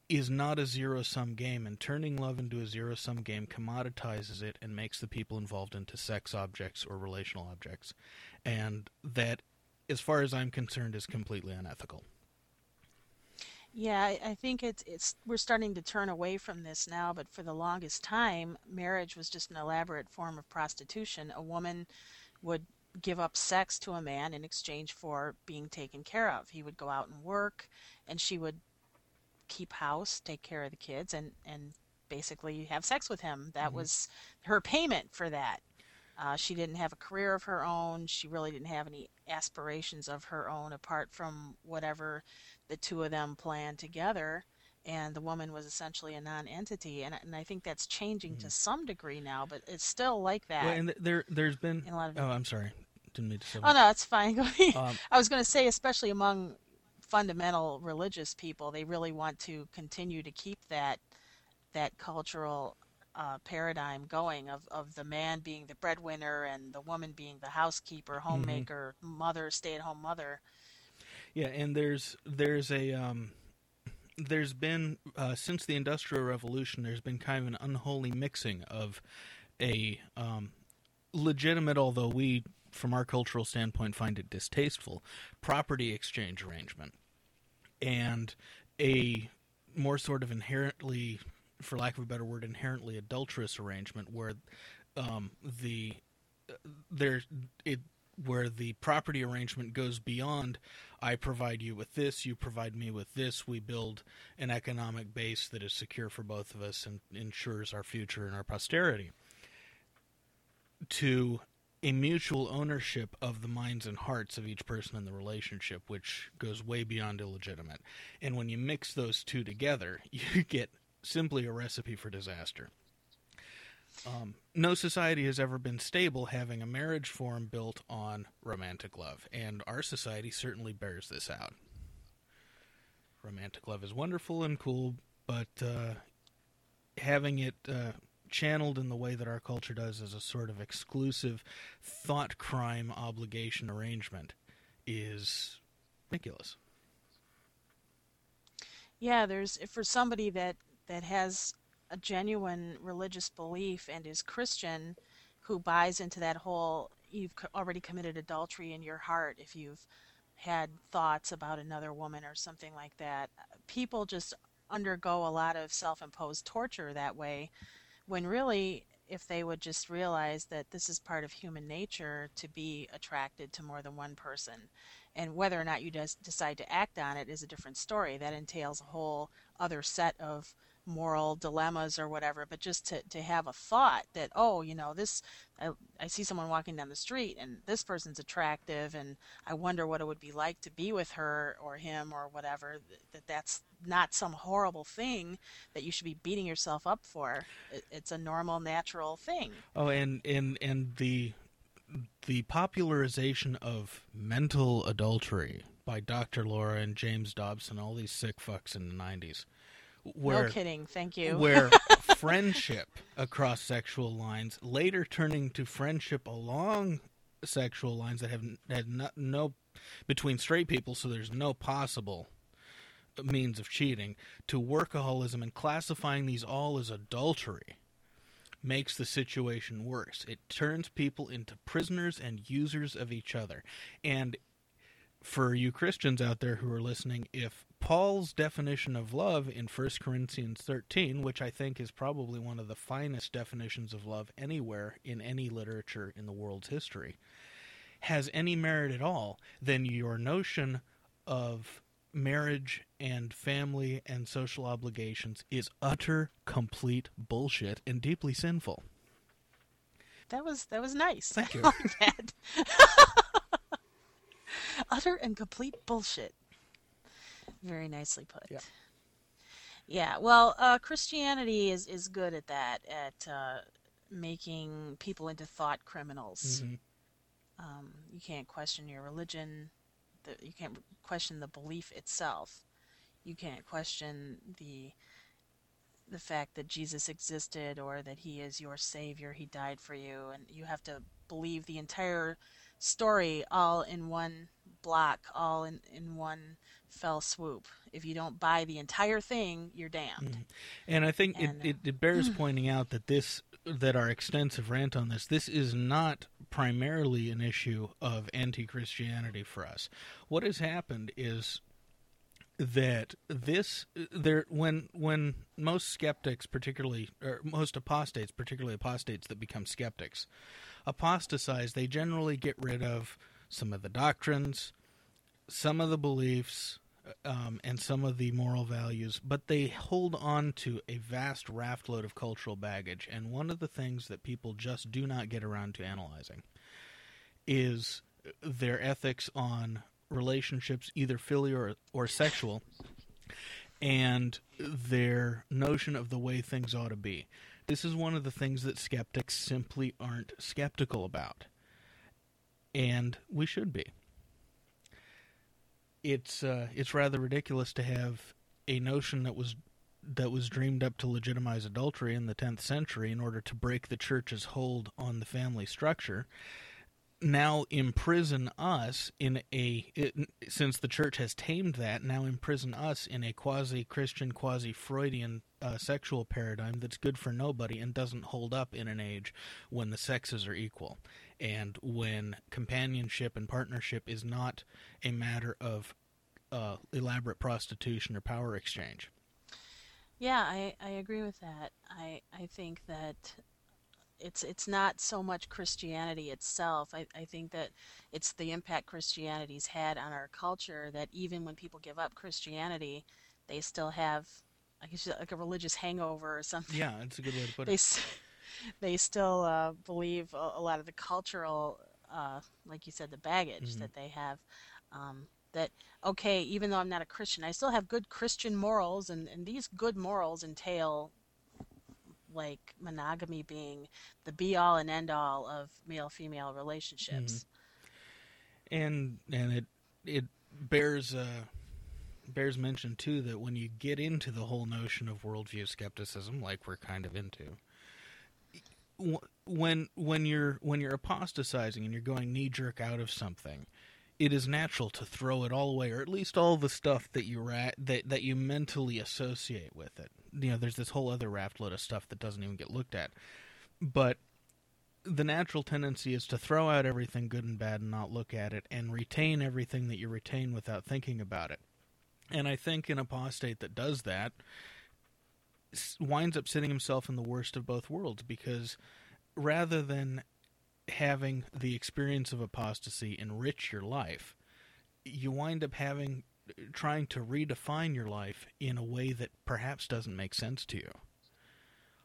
is not a zero sum game, and turning love into a zero sum game commoditizes it and makes the people involved into sex objects or relational objects. And that, as far as I'm concerned, is completely unethical. Yeah, I, I think it's it's we're starting to turn away from this now, but for the longest time, marriage was just an elaborate form of prostitution. A woman would give up sex to a man in exchange for being taken care of. He would go out and work, and she would keep house, take care of the kids, and and basically have sex with him. That Mhm. was her payment for that. Uh, she didn't have a career of her own. She really didn't have any aspirations of her own apart from whatever the two of them planned together. And the woman was essentially a non-entity, and, and I think that's changing to some degree now, but it's still like that. Well, and there, there's been. a lot of Oh, I'm sorry. Didn't mean to say Oh no, it's fine. Um, I was going to say, especially among fundamental religious people, they really want to continue to keep that that cultural uh, paradigm going of, of the man being the breadwinner and the woman being the housekeeper, homemaker, mother, stay-at-home mother. Yeah, and there's there's a um, there's been uh, since the Industrial Revolution, there's been kind of an unholy mixing of a um, legitimate, although we, from our cultural standpoint, find it distasteful, property exchange arrangement, and a more sort of inherently, for lack of a better word, inherently adulterous arrangement where um, the there it where the property arrangement goes beyond I provide you with this, you provide me with this, we build an economic base that is secure for both of us and ensures our future and our posterity. To a mutual ownership of the minds and hearts of each person in the relationship, which goes way beyond illegitimate. And when you mix those two together, you get simply a recipe for disaster. Um, no society has ever been stable having a marriage form built on romantic love, and our society certainly bears this out. Romantic love is wonderful and cool, but uh, having it uh, channeled in the way that our culture does as a sort of exclusive thought crime obligation arrangement is ridiculous. Yeah, there's for somebody that that has a genuine religious belief and is Christian who buys into that whole you've already committed adultery in your heart if you've had thoughts about another woman or something like that. People just undergo a lot of self-imposed torture that way when really if they would just realize that this is part of human nature to be attracted to more than one person and whether or not you decide to act on it is a different story that entails a whole other set of moral dilemmas or whatever but just to, to have a thought that oh you know this I, I see someone walking down the street and this person's attractive and i wonder what it would be like to be with her or him or whatever that that's not some horrible thing that you should be beating yourself up for it, it's a normal natural thing Oh, and and and the the popularization of mental adultery by Dr. Laura and James Dobson, all these sick fucks in the '90s, where no kidding thank you where friendship across sexual lines later turning to friendship along sexual lines that have had no, no between straight people, so there's no possible means of cheating to workaholism and classifying these all as adultery makes the situation worse. It turns people into prisoners and users of each other. And for you Christians out there who are listening, if Paul's definition of love in 1 Corinthians 13, which I think is probably one of the finest definitions of love anywhere in any literature in the world's history, has any merit at all, then your notion of marriage and family and social obligations is utter complete bullshit and deeply sinful. that was that was nice Thank you. Utter and complete bullshit. Very nicely put. Yeah. Yeah, well, uh, Christianity is, is good at that, at uh, making people into thought criminals. Mhm. Um, you can't question your religion. The, you can't question the belief itself. You can't question the the fact that Jesus existed or that he is your savior. He died for you, and you have to believe the entire story all in one block, all in in one fell swoop. If you don't buy the entire thing, you're damned. And I think And, uh, it, it, it bears pointing out that this that our extensive rant on this this is not primarily an issue of anti-Christianity for us. What has happened is that this there when when most skeptics particularly or most apostates particularly apostates that become skeptics apostatize they generally get rid of some of the doctrines some of the beliefs um, and some of the moral values, but they hold on to a vast raft load of cultural baggage. And one of the things that people just do not get around to analyzing is their ethics on relationships, either filial or, or sexual, and their notion of the way things ought to be. This is one of the things that skeptics simply aren't skeptical about. And we should be it's uh, it's rather ridiculous to have a notion that was that was dreamed up to legitimize adultery in the 10th century in order to break the church's hold on the family structure. Now imprison us in a it, since the church has tamed that now imprison us in a quasi christian quasi freudian uh, sexual paradigm that's good for nobody and doesn't hold up in an age when the sexes are equal and when companionship and partnership is not a matter of uh, elaborate prostitution or power exchange Yeah, I, I agree with that. I I think that it's it's not so much Christianity itself. I, I think that it's the impact Christianity's had on our culture that even when people give up Christianity, they still have I guess like a religious hangover or something. yeah that's a good way to put They it they still uh, believe a, a lot of the cultural, uh, like you said, the baggage Mhm. that they have. Um, that okay, even though I'm not a Christian, I still have good Christian morals, and, and these good morals entail like monogamy being the be all and end all of male female relationships. and and it it bears uh, bears mention too that when you get into the whole notion of worldview skepticism, like we're kind of into, when when you're when you're apostatizing and you're going knee jerk out of something, it is natural to throw it all away, or at least all the stuff that you ra- that that you mentally associate with it. You know, there's this whole other raft load of stuff that doesn't even get looked at, but the natural tendency is to throw out everything good and bad and not look at it and retain everything that you retain without thinking about it. And I think an apostate that does that winds up sitting himself in the worst of both worlds because rather than having the experience of apostasy enrich your life, you wind up having trying to redefine your life in a way that perhaps doesn't make sense to you.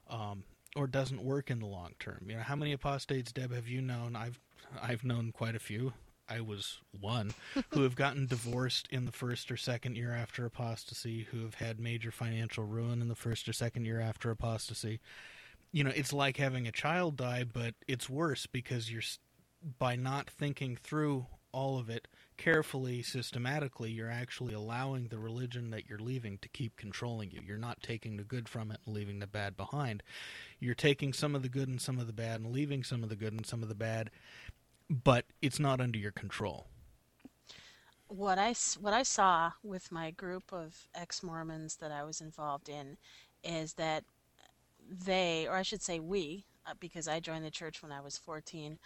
Um, or doesn't work in the long term. You know, how many apostates, Deb, have you known? I've I've known quite a few. I was one who have gotten divorced in the first or second year after apostasy, who have had major financial ruin in the first or second year after apostasy. You know, it's like having a child die, but it's worse because you're by not thinking through all of it carefully, systematically, you're actually allowing the religion that you're leaving to keep controlling you. You're not taking the good from it and leaving the bad behind. You're taking some of the good and some of the bad and leaving some of the good and some of the bad, but it's not under your control. what I what I saw with my group of ex-Mormons that I was involved in is that they, or I should say we, uh, because I joined the church when I was 14,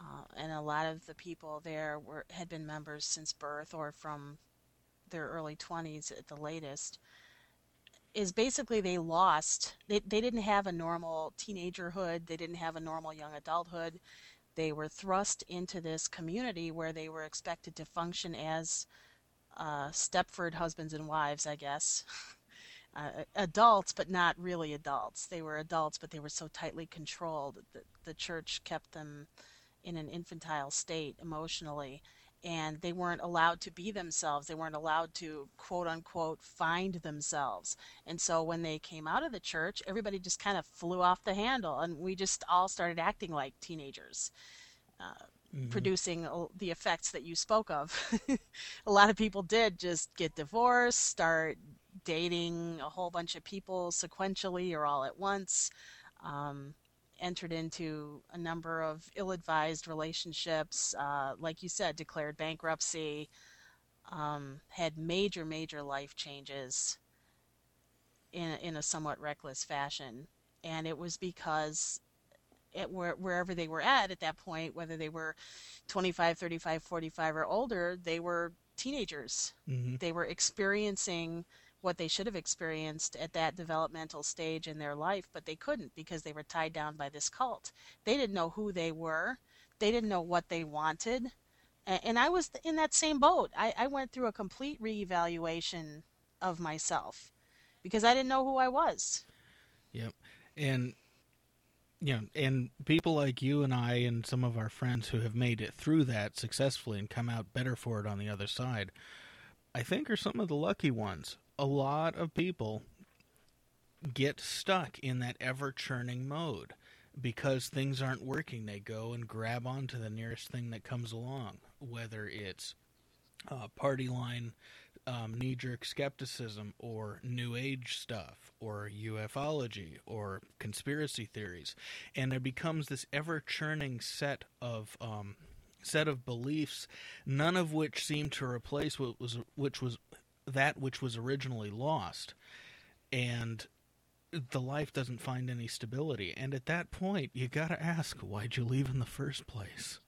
uh, and a lot of the people there were had been members since birth or from their early 20s at the latest. Is basically they lost. They they didn't have a normal teenagerhood. They didn't have a normal young adulthood they were thrust into this community where they were expected to function as uh, Stepford husbands and wives, I guess. Uh, adults, but not really adults. They were adults, but they were so tightly controlled that the church kept them in an infantile state emotionally. And they weren't allowed to be themselves. They weren't allowed to quote unquote find themselves. And so when they came out of the church, everybody just kind of flew off the handle, and we just all started acting like teenagers. Uh, mm-hmm. Producing the effects that you spoke of. a lot of people did just get divorced, start dating a whole bunch of people sequentially or all at once. Um, entered into a number of ill-advised relationships. Uh, like you said, declared bankruptcy. Um, had major, major life changes in in a somewhat reckless fashion, and it was because it where, wherever they were at at that point, whether they were 25, 35, 45 or older, they were teenagers. Mm-hmm. They were experiencing what they should have experienced at that developmental stage in their life, but they couldn't because they were tied down by this cult. They didn't know who they were, they didn't know what they wanted. And I was in that same boat. I, I went through a complete reevaluation of myself because I didn't know who I was. Yep. And you know, and people like you and I and some of our friends who have made it through that successfully and come out better for it on the other side, I think are some of the lucky ones a lot of people get stuck in that ever churning mode because things aren't working. They go and grab onto the nearest thing that comes along, whether it's uh, party line um, knee jerk skepticism or new age stuff or ufology or conspiracy theories. And there becomes this ever churning set of. Um, set of beliefs none of which seem to replace what was which was that which was originally lost and the life doesn't find any stability. And at that point you got to ask why'd you leave in the first place?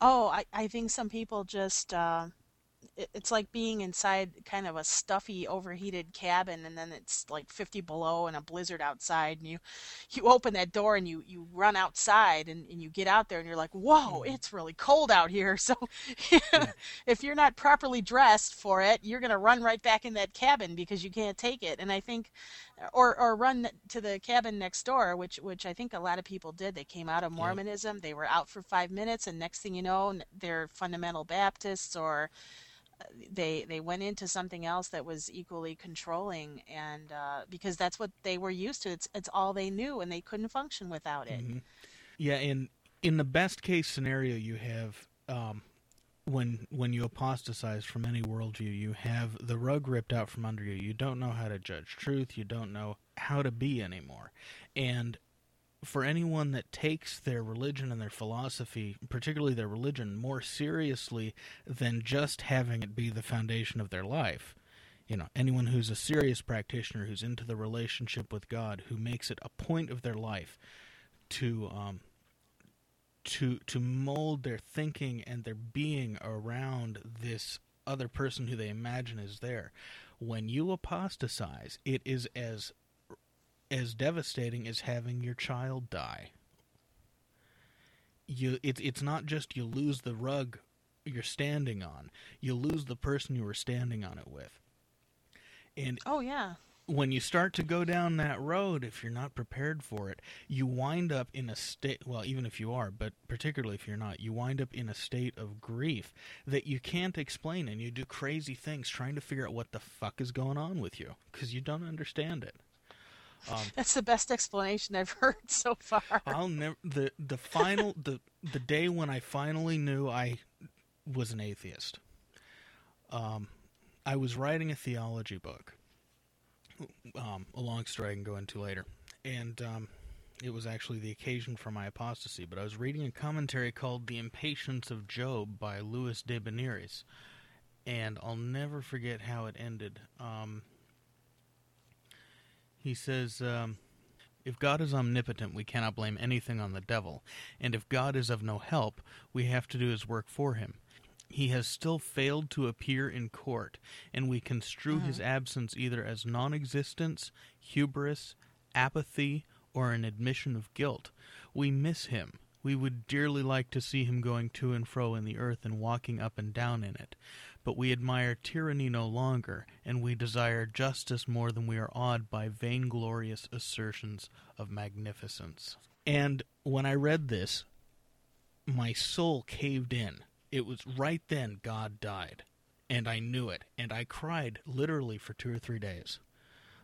Oh i, I think some people just uh, it's like being inside kind of a stuffy overheated cabin and then it's like 50 below and a blizzard outside and you you open that door and you you run outside and, and you get out there and you're like whoa mm-hmm. it's really cold out here so yeah. if you're not properly dressed for it you're going to run right back in that cabin because you can't take it and i think or or run to the cabin next door which which i think a lot of people did they came out of mormonism yeah. they were out for five minutes and next thing you know they're fundamental baptists or they they went into something else that was equally controlling and uh, because that's what they were used to. It's it's all they knew and they couldn't function without it. Mm-hmm. yeah and in the best case scenario you have um, when when you apostatize from any worldview you have the rug ripped out from under you. You don't know how to judge truth. You don't know how to be anymore. And for anyone that takes their religion and their philosophy, particularly their religion, more seriously than just having it be the foundation of their life. You know, anyone who's a serious practitioner, who's into the relationship with God, who makes it a point of their life to um, to to mold their thinking and their being around this other person who they imagine is there. When you apostatize, it is as as devastating as having your child die. You, it, it's not just you lose the rug you're standing on; you lose the person you were standing on it with. And oh yeah, when you start to go down that road, if you're not prepared for it, you wind up in a state. Well, even if you are, but particularly if you're not, you wind up in a state of grief that you can't explain, and you do crazy things trying to figure out what the fuck is going on with you because you don't understand it. Um, That's the best explanation I've heard so far. I'll never the the final the the day when I finally knew I was an atheist. Um, I was writing a theology book. Um, a long story I can go into later, and um, it was actually the occasion for my apostasy. But I was reading a commentary called "The Impatience of Job" by Louis de Berneres, and I'll never forget how it ended. Um, he says, um, If God is omnipotent, we cannot blame anything on the devil, and if God is of no help, we have to do his work for him. He has still failed to appear in court, and we construe uh-huh. his absence either as non existence, hubris, apathy, or an admission of guilt. We miss him. We would dearly like to see him going to and fro in the earth and walking up and down in it but we admire tyranny no longer, and we desire justice more than we are awed by vainglorious assertions of magnificence. And when I read this, my soul caved in it was right then God died, and I knew it, and I cried literally for two or three days.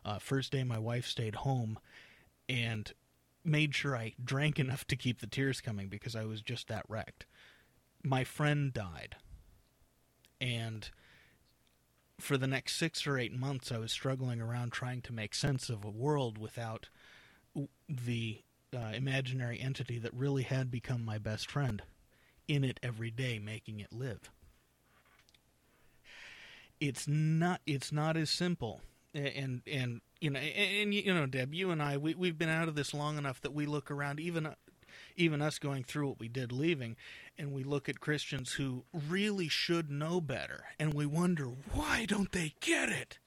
Uh, first day, my wife stayed home, and made sure I drank enough to keep the tears coming because I was just that wrecked. My friend died, and for the next six or eight months, I was struggling around trying to make sense of a world without the uh, imaginary entity that really had become my best friend in it every day, making it live. It's not. It's not as simple, and and you know, and, and you know, Deb, you and I, we we've been out of this long enough that we look around, even even us going through what we did leaving, and we look at Christians who really should know better, and we wonder why don't they get it?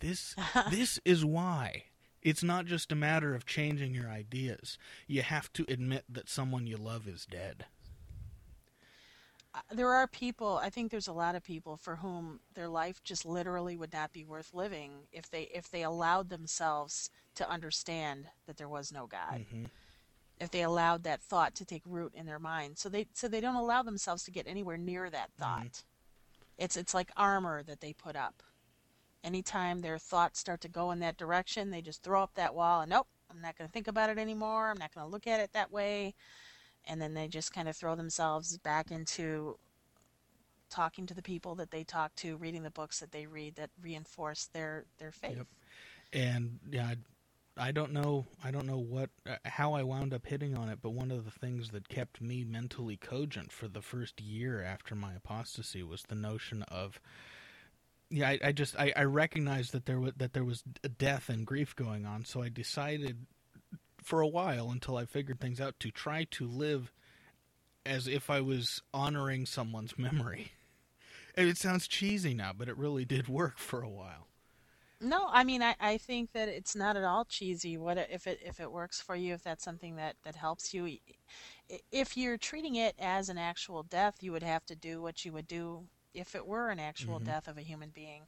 This this is why. It's not just a matter of changing your ideas. You have to admit that someone you love is dead. Uh, there are people i think there's a lot of people for whom their life just literally would not be worth living if they if they allowed themselves to understand that there was no god Mm-hmm. If they allowed that thought to take root in their mind. So they so they don't allow themselves to get anywhere near that mm-hmm. thought. It's it's like armor that they put up. Anytime their thoughts start to go in that direction they just throw up that wall and nope i'm not going to think about it anymore. I'm not going to look at it that way. And then they just kind of throw themselves back into talking to the people that they talk to reading the books that they read that reinforce their their faith. Yep. And yeah, I, don't know. I don't know what uh, how I wound up hitting on it, but one of the things that kept me mentally cogent for the first year after my apostasy was the notion of. Yeah, I, I just I, I recognized that there was that there was death and grief going on, so I decided for a while until I figured things out to try to live as if I was honoring someone's memory. It sounds cheesy now, but it really did work for a while. No, I mean, I, I think that it's not at all cheesy. What if it if it works for you? If that's something that that helps you, if you're treating it as an actual death, you would have to do what you would do if it were an actual Mhm. death of a human being.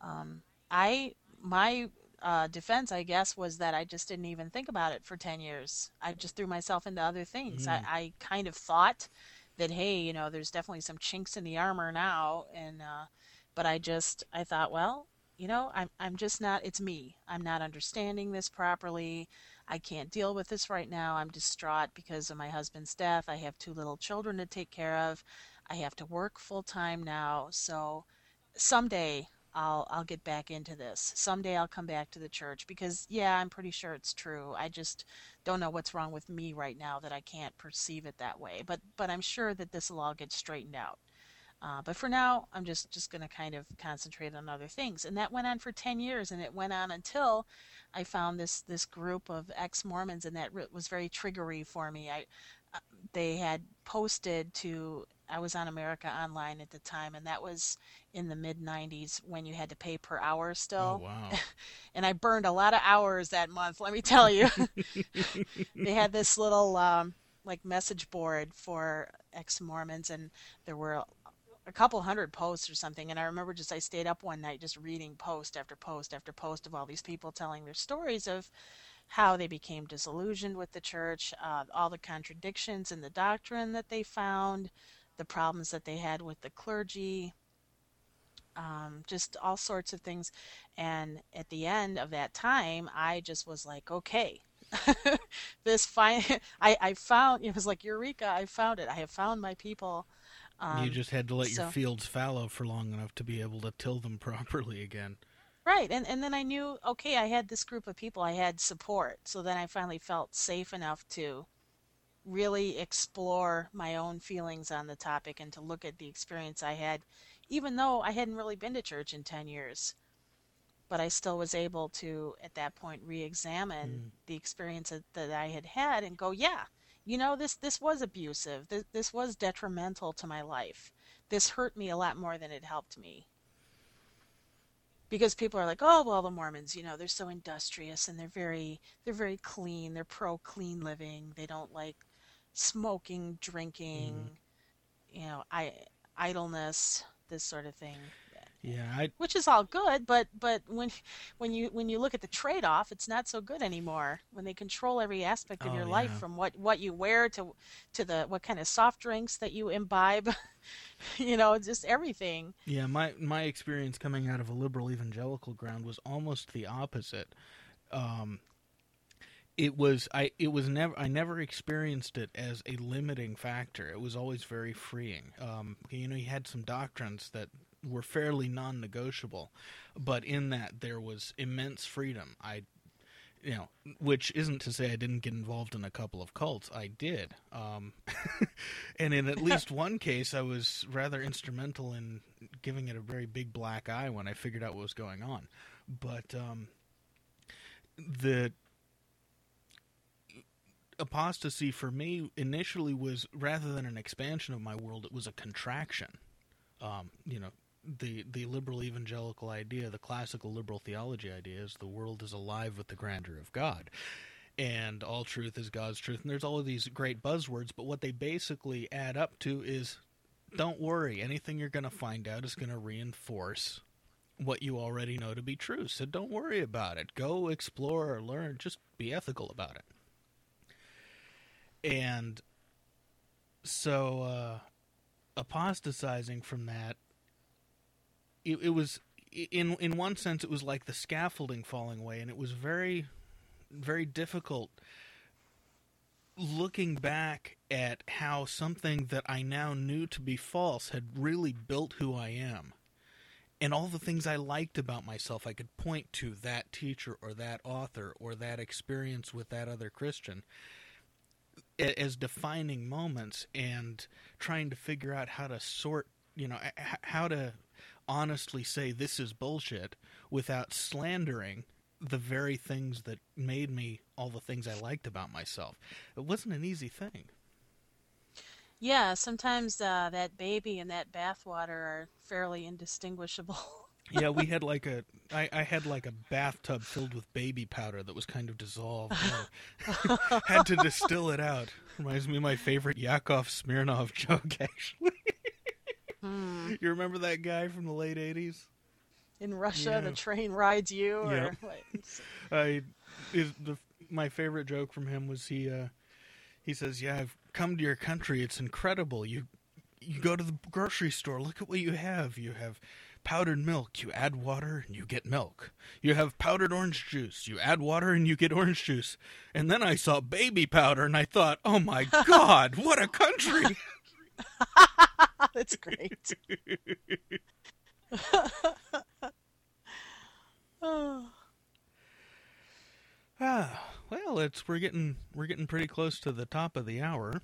Um, I my uh, defense, I guess, was that I just didn't even think about it for ten years. I just threw myself into other things. I, Mm. I kind of thought that hey, you know, there's definitely some chinks in the armor now, and uh, but I just I thought, well, you know, I'm I'm just not it's me. I'm not understanding this properly. I can't deal with this right now. I'm distraught because of my husband's death. I have two little children to take care of. I have to work full time now. So someday I'll I'll get back into this. Someday I'll come back to the church because yeah, I'm pretty sure it's true. I just don't know what's wrong with me right now that I can't perceive it that way. But but I'm sure that this will all get straightened out. Uh, but for now, I'm just just going to kind of concentrate on other things, and that went on for ten years, and it went on until I found this this group of ex-Mormons, and that was very triggery for me. I uh, they had posted to I was on America Online at the time, and that was in the mid '90s when you had to pay per hour still Oh wow! and I burned a lot of hours that month. Let me tell you, they had this little um, like message board for ex Mormons, and there were a couple hundred posts or something. And I remember just I stayed up one night just reading post after post after post of all these people telling their stories of how they became disillusioned with the church, uh, all the contradictions in the doctrine that they found, the problems that they had with the clergy, um, just all sorts of things. And at the end of that time, I just was like, okay, this fine. I, I found it was like Eureka. I found it. I have found my people. Um, you just had to let your fields fallow for long enough to be able to till them properly again. Right, and and then I knew, okay, I had this group of people, I had support. So then I finally felt safe enough to really explore my own feelings on the topic and to look at the experience I had, even though I hadn't really been to church in 10 years. But I still was able to, at that point, re-examine the experience that, that I had had and go, yeah, you know, this this was abusive. This this was detrimental to my life. This hurt me a lot more than it helped me because people are like, oh well, the Mormons, you know, they're so industrious and they're very they're very clean. They're pro clean living. They don't like smoking, drinking, mm-hmm. you know, I idleness, this sort of thing. Yeah, I which is all good but but when when you when you look at the trade-off it's not so good anymore when they control every aspect of Oh, your life yeah. from what what you wear to to the what kind of soft drinks that you imbibe you know just everything Yeah, my my experience coming out of a liberal evangelical ground was almost the opposite. Um, it was I it was never I never experienced it as a limiting factor. It was always very freeing. Um, you know, you had some doctrines that were fairly non-negotiable, but in that there was immense freedom. I you know, which isn't to say I didn't get involved in a couple of cults. I did. Um, and in at least one case, I was rather instrumental in giving it a very big black eye when I figured out what was going on. But um, the apostasy for me initially was rather than an expansion of my world, it was a contraction. Um, you know, the the liberal evangelical idea, the classical liberal theology idea, is the world is alive with the grandeur of God, and all truth is God's truth. And there's all of these great buzzwords, but what they basically add up to is, don't worry, anything you're going to find out is going to reinforce what you already know to be true. So don't worry about it. Go explore or learn. Just be ethical about it. And so, uh, apostatizing from that it, it was in in one sense it was like the scaffolding falling away and it was very very difficult looking back at how something that I now knew to be false had really built who I am. And all the things I liked about myself I could point to that teacher or that author or that experience with that other Christian as defining moments and trying to figure out how to sort you know how to honestly say this is bullshit without slandering the very things that made me all the things I liked about myself. It wasn't an easy thing. yeah sometimes uh, that baby and that bathwater are fairly indistinguishable Yeah, we had like a I, I had like a bathtub filled with baby powder that was kind of dissolved. had to distill it out. Reminds me of my favorite Yakov Smirnoff joke actually. Hmm. You remember that guy from the late eighties? in Russia Yeah. the train rides you or Yep. I is the my favorite joke from him was he uh he says, "Yeah, I've come to your country. It's incredible. You you go to the grocery store. Look at what you have. You have powdered milk. You add water and you get milk. You have powdered orange juice. You add water and you get orange juice. And then I saw baby powder and I thought, "Oh my god, what a country." that's great oh. Ah, well, it's we're getting we're getting pretty close to the top of the hour.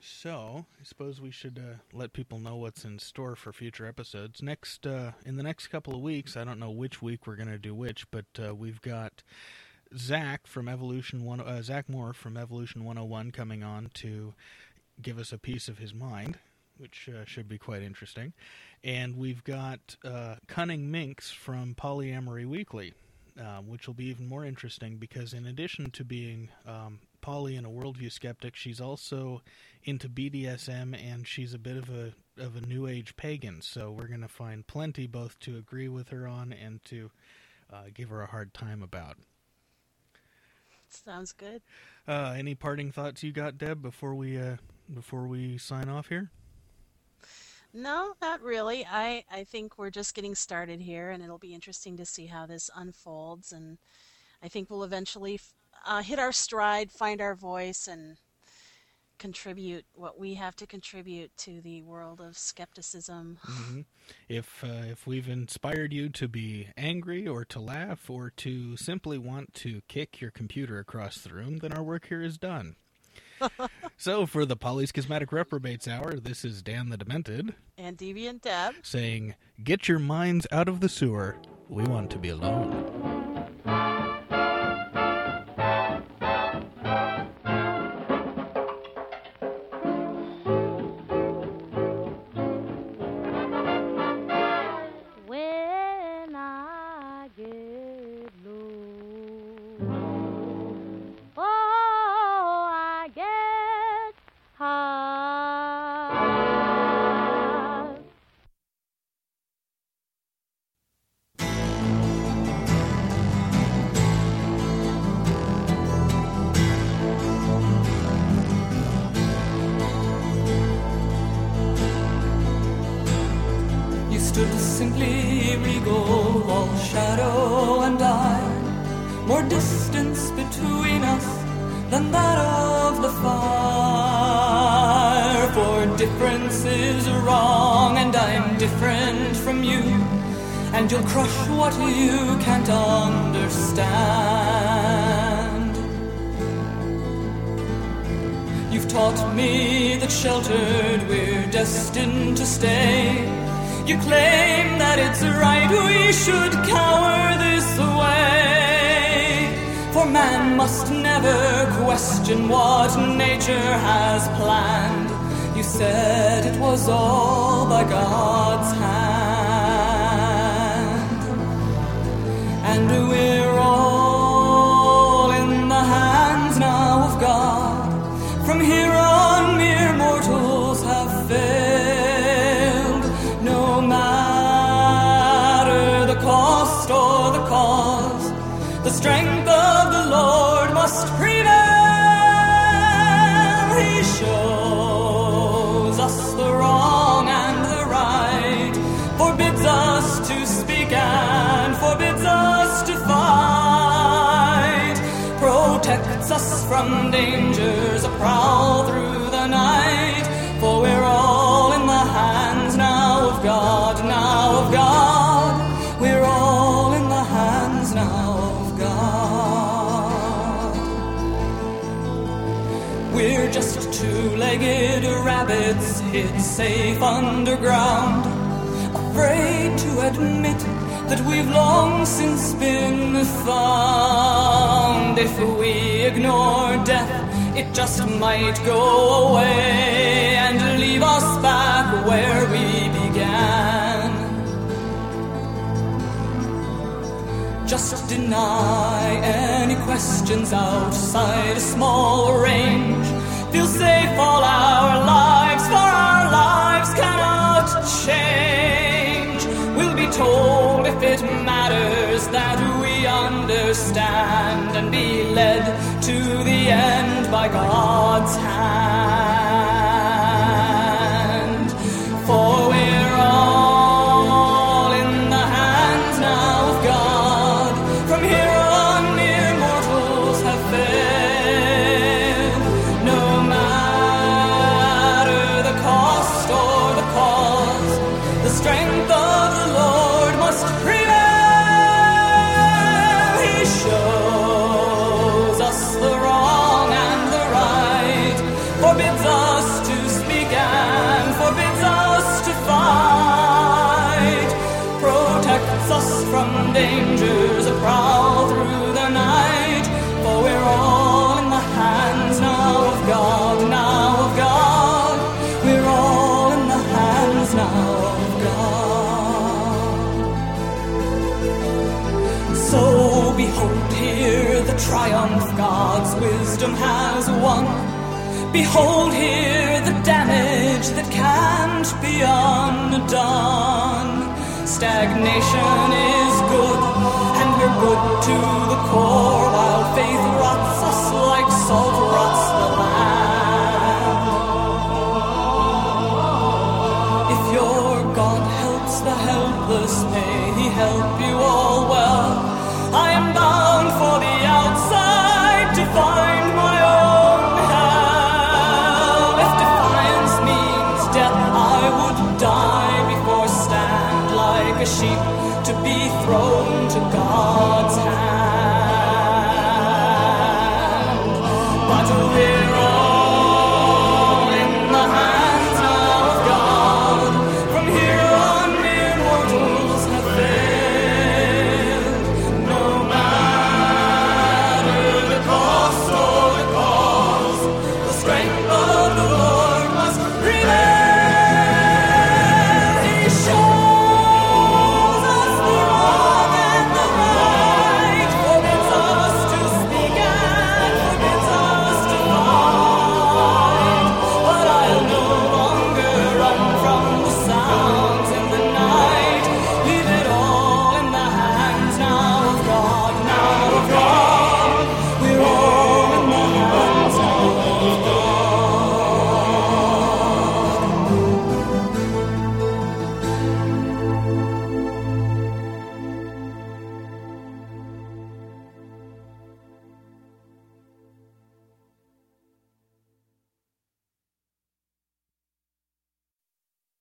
So, I suppose we should uh, let people know what's in store for future episodes. Next, uh, in the next couple of weeks, I don't know which week we're going to do which, but uh, we've got Zach from Evolution One, uh, Zach Moore from Evolution 101 coming on to give us a piece of his mind, which uh, should be quite interesting. And we've got uh, Cunning Minx from Polyamory Weekly, um, which will be even more interesting because, in addition to being um, poly and a worldview skeptic, she's also into BDSM and she's a bit of a of a new age pagan. So we're going to find plenty both to agree with her on and to uh, give her a hard time about. sounds good Uh, any parting thoughts you got, Deb, before we uh, before we sign off here? No, not really. I, I think we're just getting started here, and it'll be interesting to see how this unfolds. And I think we'll eventually uh, hit our stride, find our voice, and contribute what we have to contribute to the world of skepticism. hmm If uh, if we've inspired you to be angry or to laugh or to simply want to kick your computer across the room, then our work here is done. so for the Polyschizmatic Reprobates Hour, this is Dan the Demented And Deviant Deb. saying, "Get your minds out of the sewer. We want to be alone." You'll crush what you can't understand. You've taught me that sheltered we're destined to stay. You claim that it's right we should cower this away. For man must never question what nature has planned. You said it was all by God's hand. And we're from dangers a prowl through the night. For we're all in the hands now of God, now of God. We're all in the hands now of God. We're just two-legged rabbits hid safe underground, afraid to admit that we've long since been found. If we ignore death, it just might go away and leave us back where we began. Just deny any questions outside a small range. Feel safe all our lives, for our lives cannot change. Told if it matters that we understand and be led to the end by God's hand. triumph God's wisdom has won. Behold here the damage that can't be undone. Stagnation is good, and we're good to the core, while faith rots us like salt rots the land. If your God helps the helpless, may